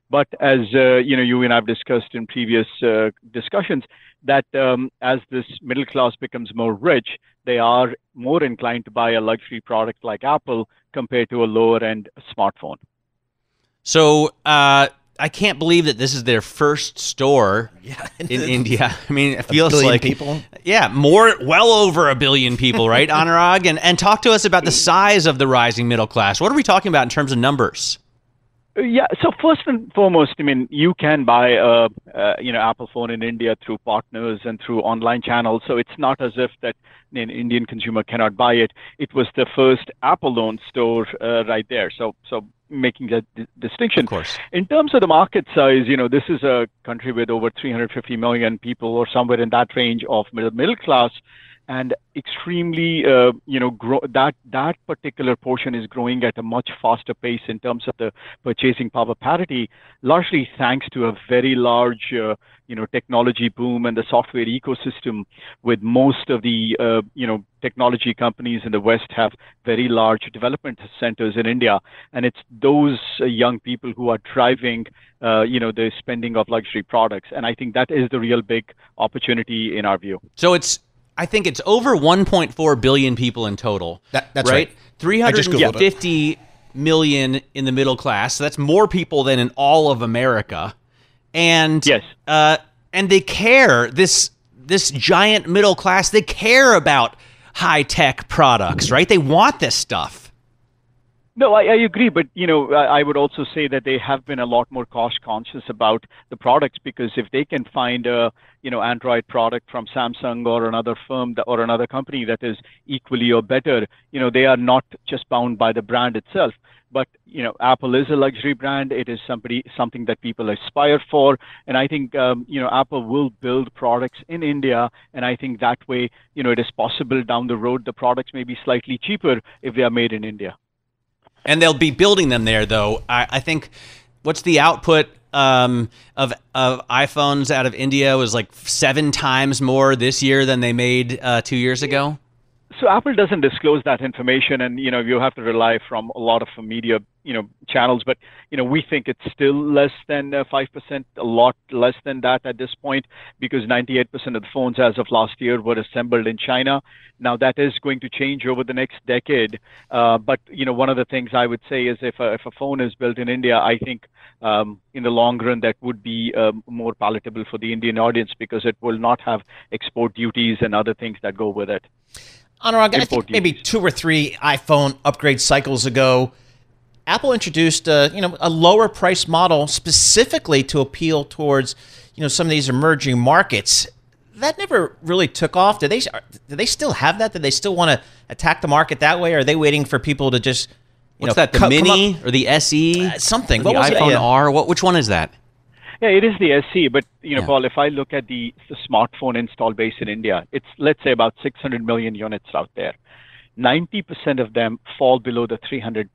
But as uh, you know, you and I've discussed in previous uh, discussions, that um, as this middle class becomes more rich, they are more inclined to buy a luxury product like Apple compared to a lower end smartphone. So uh, I can't believe that this is their first store in India. I mean, it feels billion like people? Yeah, more, well over a billion people, right, Anurag? And and talk to us about the size of the rising middle class. What are we talking about in terms of numbers? Uh, Yeah. So first and foremost, I mean, you can buy a, uh, you know Apple phone in India through partners and through online channels. So it's not as if that an Indian consumer cannot buy it. It was the first Apple owned store uh, right there. So so making that di- distinction. Of course. In terms of the market size, you know, this is a country with over 350 million people, or somewhere in that range of middle middle class, and extremely, uh, you know, grow, that that particular portion is growing at a much faster pace in terms of the purchasing power parity, largely thanks to a very large, uh, you know, technology boom and the software ecosystem. With most of the, uh, you know, technology companies in the West have very large development centers in India, and it's those uh, young people who are driving, uh, you know, the spending of luxury products, and I think that is the real big opportunity in our view. So it's I think it's over 1.4 billion people in total. That- that's right. I just Googled it. 350 million in the middle class. So that's more people than in all of America. and yes, uh, and they care. This this giant middle class, they care about high tech products, right? They want this stuff. No, I, I, agree, but you know, I, I, would also say that they have been a lot more cost conscious about the products because if they can find a you know Android product from Samsung or another firm that, or another company that is equally or better, you know, they are not just bound by the brand itself. But you know, Apple is a luxury brand. It is somebody something that people aspire for, and I think um, you know Apple will build products in India, and I think that way, you know, it is possible down the road the products may be slightly cheaper if they are made in India and they'll be building them there. Though I, I think what's the output um, of of iPhones out of India was like seven times more this year than they made uh, two years ago. So Apple doesn't disclose that information, and you know you have to rely from a lot of media you know channels. But you know we think it's still less than uh, five percent, a lot less than that at this point, because 98% of the phones as of last year were assembled in China. Now that is going to change over the next decade. Uh, but you know one of the things I would say is if a, if a phone is built in India, I think um, in the long run that would be um, more palatable for the Indian audience because it will not have export duties and other things that go with it. Anurag, I think maybe two or three iPhone upgrade cycles ago, Apple introduced a, you know a lower price model specifically to appeal towards you know some of these emerging markets. That never really took off. Do they do they still have that? Do they still want to attack the market that way? Or are they waiting for people to just you What's know, that? The Mini or the SE? Uh, something. Or the iPhone yeah. R. What? Which one is that? Yeah, it is the SE, but you know, yeah. Paul, if I look at the, the smartphone install base in India, it's let's say about 600 million units out there. 90% of them fall below the 300,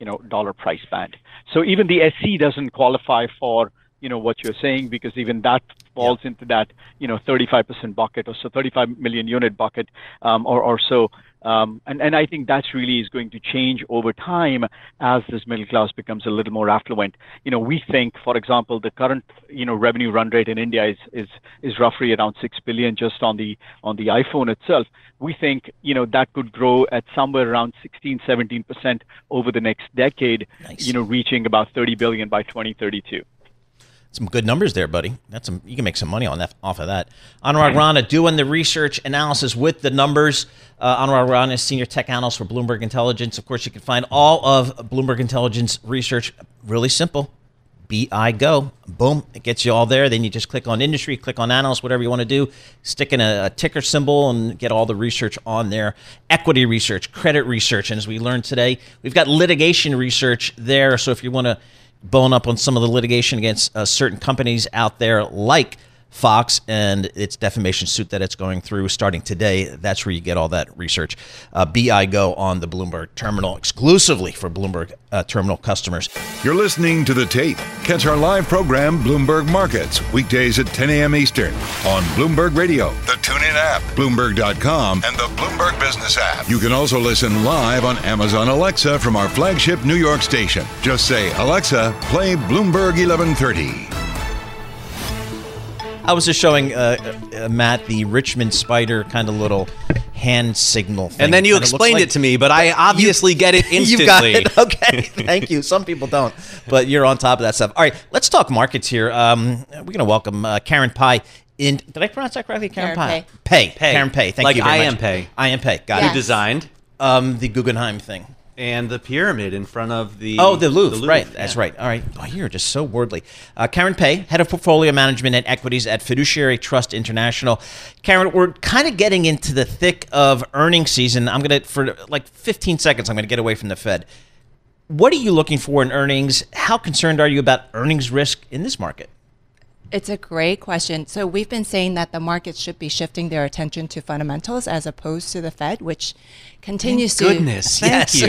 you know, dollar price band. So even the SE doesn't qualify for you know what you're saying because even that falls yeah. into that you know 35% bucket or so 35 million unit bucket um, or or so um, and, and I think that really is going to change over time as this middle class becomes a little more affluent. You know, we think, for example, the current you know revenue run rate in India is is is roughly around six billion just on the on the iPhone itself. We think you know that could grow at somewhere around 16, 17 percent over the next decade. Nice. You know, reaching about 30 billion by 2032 some good numbers there, buddy. That's some you can make some money on that off of that. Anurag Rana doing the research analysis with the numbers. Uh, Anurag Rana is senior tech analyst for Bloomberg Intelligence. Of course, you can find all of Bloomberg Intelligence research really simple. BI Go. Boom, it gets you all there. Then you just click on industry, click on analyst, whatever you want to do. Stick in a, a, ticker symbol and get all the research on there. Equity research, credit research. And as we learned today, we've got litigation research there. So if you want to bone up on some of the litigation against uh, certain companies out there like Fox and its defamation suit that it's going through starting today. That's where you get all that research. Uh, BI Go on the Bloomberg Terminal exclusively for Bloomberg uh, Terminal customers. You're listening to The Tape. Catch our live program, Bloomberg Markets, weekdays at 10 a.m. Eastern on Bloomberg Radio, the TuneIn app, Bloomberg.com, and the Bloomberg Business app. You can also listen live on Amazon Alexa from our flagship New York station. Just say, Alexa, play Bloomberg 1130. I was just showing uh, uh, Matt the Richmond Spider kind of little hand signal thing. And then you explained like, it to me, but I obviously you, get it instantly. You got it. Okay. Thank you. Some people don't, but you're on top of that stuff. All right, let's talk markets here. Um, we're going to welcome uh, Karen Pye. In, did I pronounce that correctly? Karen, Karen Pye. Pay. Pay. Karen Pay. Thank like you very I much. am Pay. I am Pay. Got yes. it. You designed um, the Guggenheim thing and the pyramid in front of the oh the Louvre, the Louvre. right. Yeah. that's right. All right. Oh, you're just so worldly. Uh, Karen Pay head of portfolio management and equities at Fiduciary Trust International. Karen we're kind of getting into the thick of earnings season. I'm gonna for like 15 seconds I'm gonna get away from the Fed. What are you looking for in earnings? How concerned are you about earnings risk in this market it's a great question. So we've been saying that the markets should be shifting their attention to fundamentals as opposed to the Fed, which continues Thank to goodness, yes.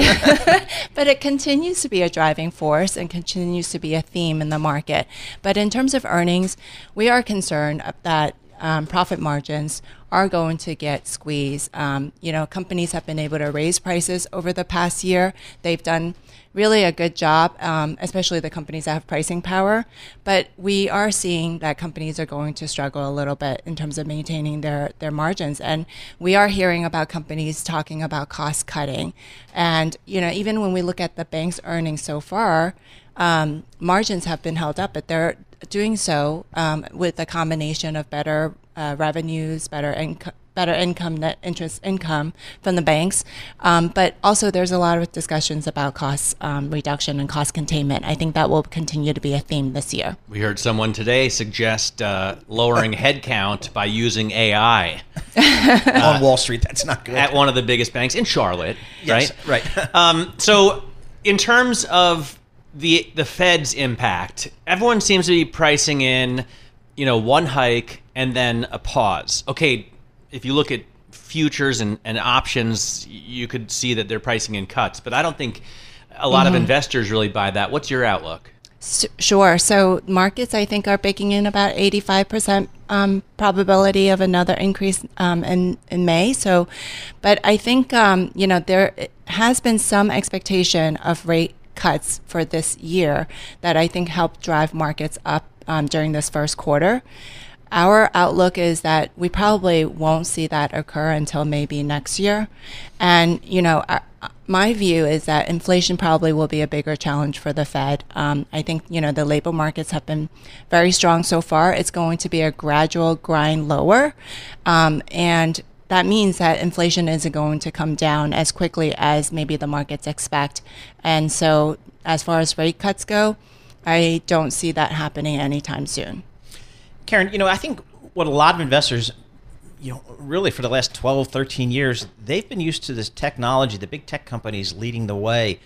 but it continues to be a driving force and continues to be a theme in the market. But in terms of earnings, we are concerned that um, profit margins are going to get squeezed. Um, you know, companies have been able to raise prices over the past year. They've done really a good job, um, especially the companies that have pricing power. But we are seeing that companies are going to struggle a little bit in terms of maintaining their, their margins. And we are hearing about companies talking about cost cutting. And, you know, even when we look at the bank's earnings so far, um, margins have been held up, but they're doing so um, with a combination of better uh, revenues, better income. Better income, net interest income from the banks, um, but also there's a lot of discussions about cost um, reduction and cost containment. I think that will continue to be a theme this year. We heard someone today suggest uh, lowering headcount by using AI on Wall Street. That's not good. at one of the biggest banks in Charlotte, Yes, right? Right. um, so, in terms of the the Fed's impact, everyone seems to be pricing in, you know, one hike and then a pause. Okay, if you look at futures and, and options, you could see that they're pricing in cuts, but I don't think a lot of Mhm. investors really buy that. What's your outlook? S- Sure. So markets, I think, are baking in about 85% um, probability of another increase um, in, in May. So, but I think, um, you know, there has been some expectation of rate cuts for this year that I think helped drive markets up um, during this first quarter. Our outlook is that we probably won't see that occur until maybe next year. And, you know, I, my view is that inflation probably will be a bigger challenge for the Fed. Um, I think, you know, the labor markets have been very strong so far. It's going to be a gradual grind lower. Um, and that means that inflation isn't going to come down as quickly as maybe the markets expect. And so, as far as rate cuts go, I don't see that happening anytime soon. Karen, you know, I think what a lot of investors, you know, really for the last 12, 13 years, they've been used to this technology, the big tech companies leading the way.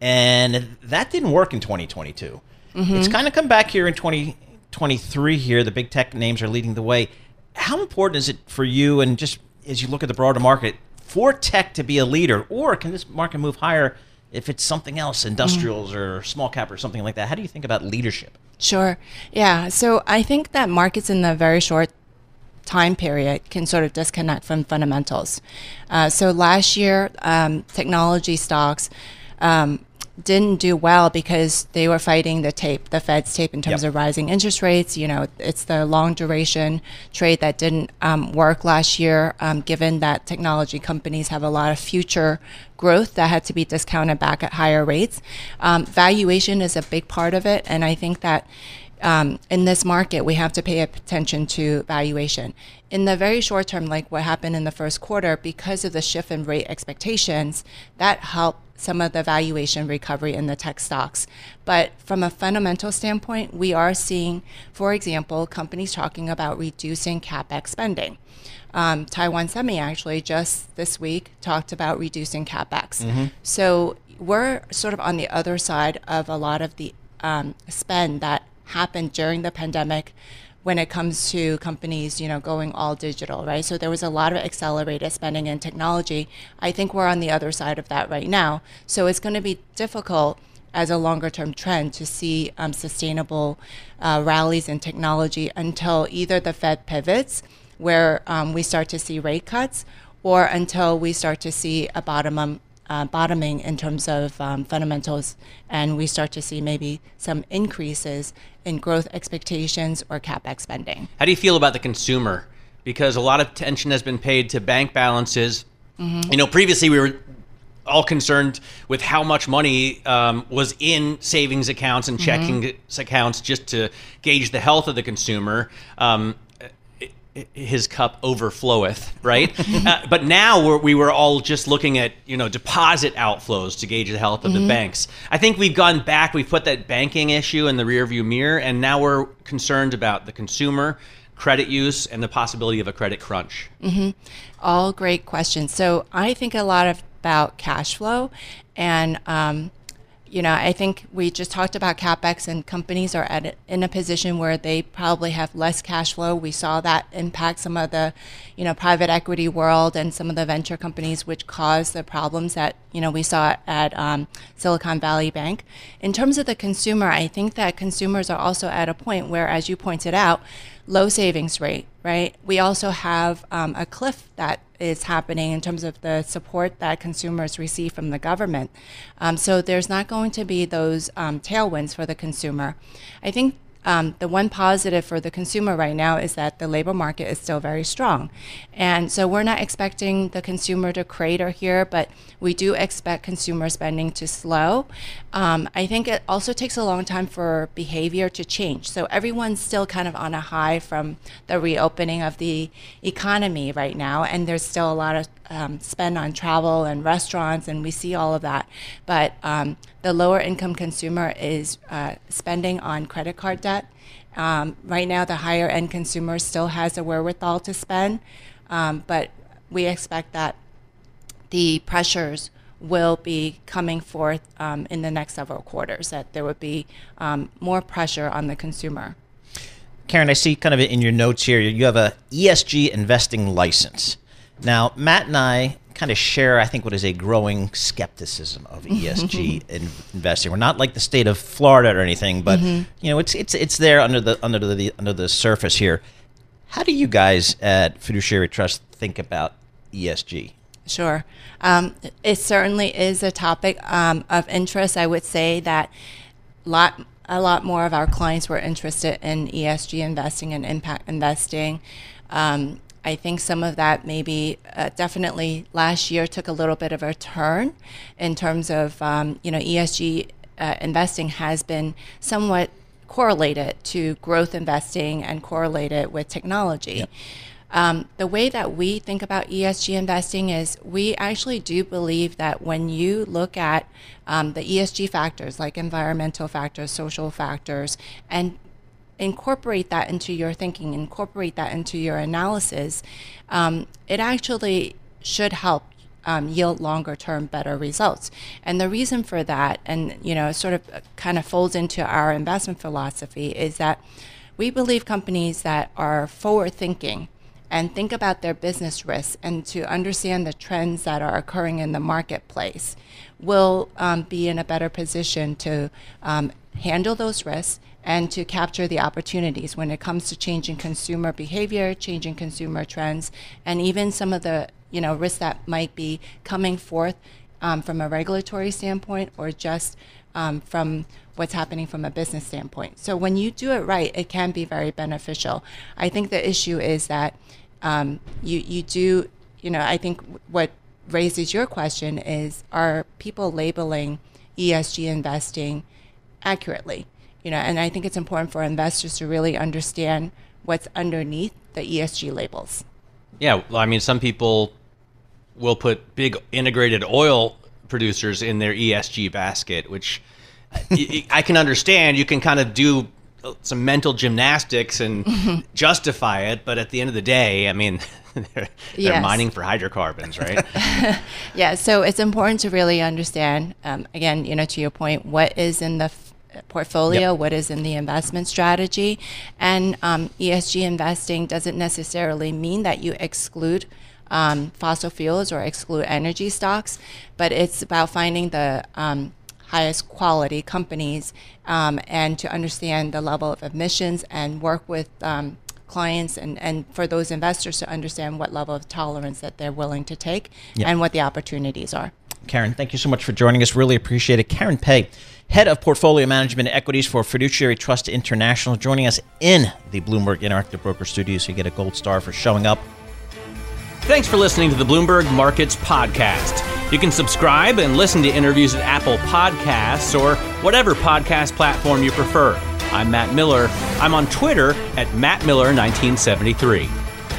And that didn't work in 2022. Mhm. It's kind of come back here in 2023 here. The big tech names are leading the way. How important is it for you and just as you look at the broader market for tech to be a leader or can this market move higher if it's something else, industrials or small cap or something like that? How do you think about leadership? Sure. Yeah. So I think that markets in the very short time period can sort of disconnect from fundamentals. Uh, so last year, um, technology stocks um, didn't do well because they were fighting the tape, the Fed's tape, in terms Yep. of rising interest rates. You know, it's the long duration trade that didn't um, work last year, um, given that technology companies have a lot of future growth that had to be discounted back at higher rates. Um, valuation is a big part of it, and I think that um, in this market, we have to pay attention to valuation. In the very short term, like what happened in the first quarter, because of the shift in rate expectations, that helped some of the valuation recovery in the tech stocks. But from a fundamental standpoint, we are seeing, for example, companies talking about reducing capex spending. Um, Taiwan Semi actually just this week talked about reducing capex. Mhm. So we're sort of on the other side of a lot of the um, spend that happened during the pandemic when it comes to companies, you know, going all digital, right? So there was a lot of accelerated spending in technology. I think we're on the other side of that right now. So it's going to be difficult as a longer term trend to see um, sustainable uh, rallies in technology until either the Fed pivots, where um, we start to see rate cuts, or until we start to see a bottom uh, bottoming in terms of um, fundamentals, and we start to see maybe some increases in growth expectations or capex spending. How do you feel about the consumer? Because a lot of attention has been paid to bank balances. Mhm. You know, previously we were all concerned with how much money um, was in savings accounts and Mhm. checking accounts just to gauge the health of the consumer. Um, his cup overfloweth, right? uh, but now we're, we were all just looking at you know deposit outflows to gauge the health of the Mhm. banks. I think we've gone back. We've put that banking issue in the rearview mirror, and now we're concerned about the consumer, credit use, and the possibility of a credit crunch. hmm All great questions. So I think a lot of, about cash flow, and um, you know, I think we just talked about capex, and companies are at in a position where they probably have less cash flow. We saw that impact some of the, you know, private equity world and some of the venture companies, which caused the problems that you know we saw at um, Silicon Valley Bank. In terms of the consumer, I think that consumers are also at a point where, as you pointed out, low savings rate, right? We also have um, a cliff that is happening in terms of the support that consumers receive from the government. Um, so there's not going to be those um, tailwinds for the consumer. I think um, the one positive for the consumer right now is that the labor market is still very strong. And so we're not expecting the consumer to crater here, but we do expect consumer spending to slow. Um, I think it also takes a long time for behavior to change. So everyone's still kind of on a high from the reopening of the economy right now, and there's still a lot of um, spend on travel and restaurants, and we see all of that. But um, the lower income consumer is uh, spending on credit card debt. Um, right now, the higher end consumer still has a wherewithal to spend, um, but we expect that the pressures will be coming forth um, in the next several quarters, that there would be um, more pressure on the consumer. Karen, I see kind of in your notes here, you have a ESG investing license. Now, Matt and I kind of share, I think, what is a growing skepticism of ESG in investing. We're not like the state of Florida or anything, but Mhm. you know, it's it's it's there under the under the under the surface here. How do you guys at Fiduciary Trust think about ESG? Sure. Um, it certainly is a topic um, of interest. I would say that lot a lot more of our clients were interested in ESG investing and impact investing. Um, I think some of that maybe uh, definitely last year took a little bit of a turn in terms of um, you know ESG uh, investing has been somewhat correlated to growth investing and correlated with technology. Um, the way that we think about ESG investing is we actually do believe that when you look at um, the ESG factors like environmental factors, social factors, and incorporate that into your thinking, incorporate that into your analysis, um, it actually should help um, yield longer term better results. And the reason for that, and you know, sort of kind of folds into our investment philosophy, is that we believe companies that are forward thinking and think about their business risks and to understand the trends that are occurring in the marketplace will um, be in a better position to um, handle those risks and to capture the opportunities when it comes to changing consumer behavior, changing consumer trends, and even some of the you know risks that might be coming forth um, from a regulatory standpoint or just um, from what's happening from a business standpoint. So when you do it right, it can be very beneficial. I think the issue is that um, you you do you know I think what raises your question is are people labeling ESG investing accurately? You know, and I think it's important for investors to really understand what's underneath the ESG labels. Yeah, well, I mean, some people will put big integrated oil producers in their ESG basket, which I can understand. You can kind of do some mental gymnastics and justify it, but at the end of the day, I mean, they're, they're Yes. mining for hydrocarbons, right? yeah, so it's important to really understand, um, again, you know, to your point, what is in the portfolio, what is in the investment strategy. And um, ESG investing doesn't necessarily mean that you exclude um, fossil fuels or exclude energy stocks, but it's about finding the um, highest quality companies um, and to understand the level of emissions and work with um, clients and, and for those investors to understand what level of tolerance that they're willing to take Yeah. and what the opportunities are. Karen, thank you so much for joining us. Really appreciate it. Karen Pay, Head of Portfolio Management Equities for Fiduciary Trust International, joining us in the Bloomberg Interactive Broker Studios. You get a gold star for showing up. Thanks for listening to the Bloomberg Markets Podcast. You can subscribe and listen to interviews at Apple Podcasts or whatever podcast platform you prefer. I'm Matt Miller. I'm on Twitter at MattMiller1973.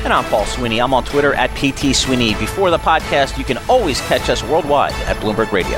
And I'm Paul Sweeney. I'm on Twitter at PT Sweeney. Before the podcast, you can always catch us worldwide at Bloomberg Radio.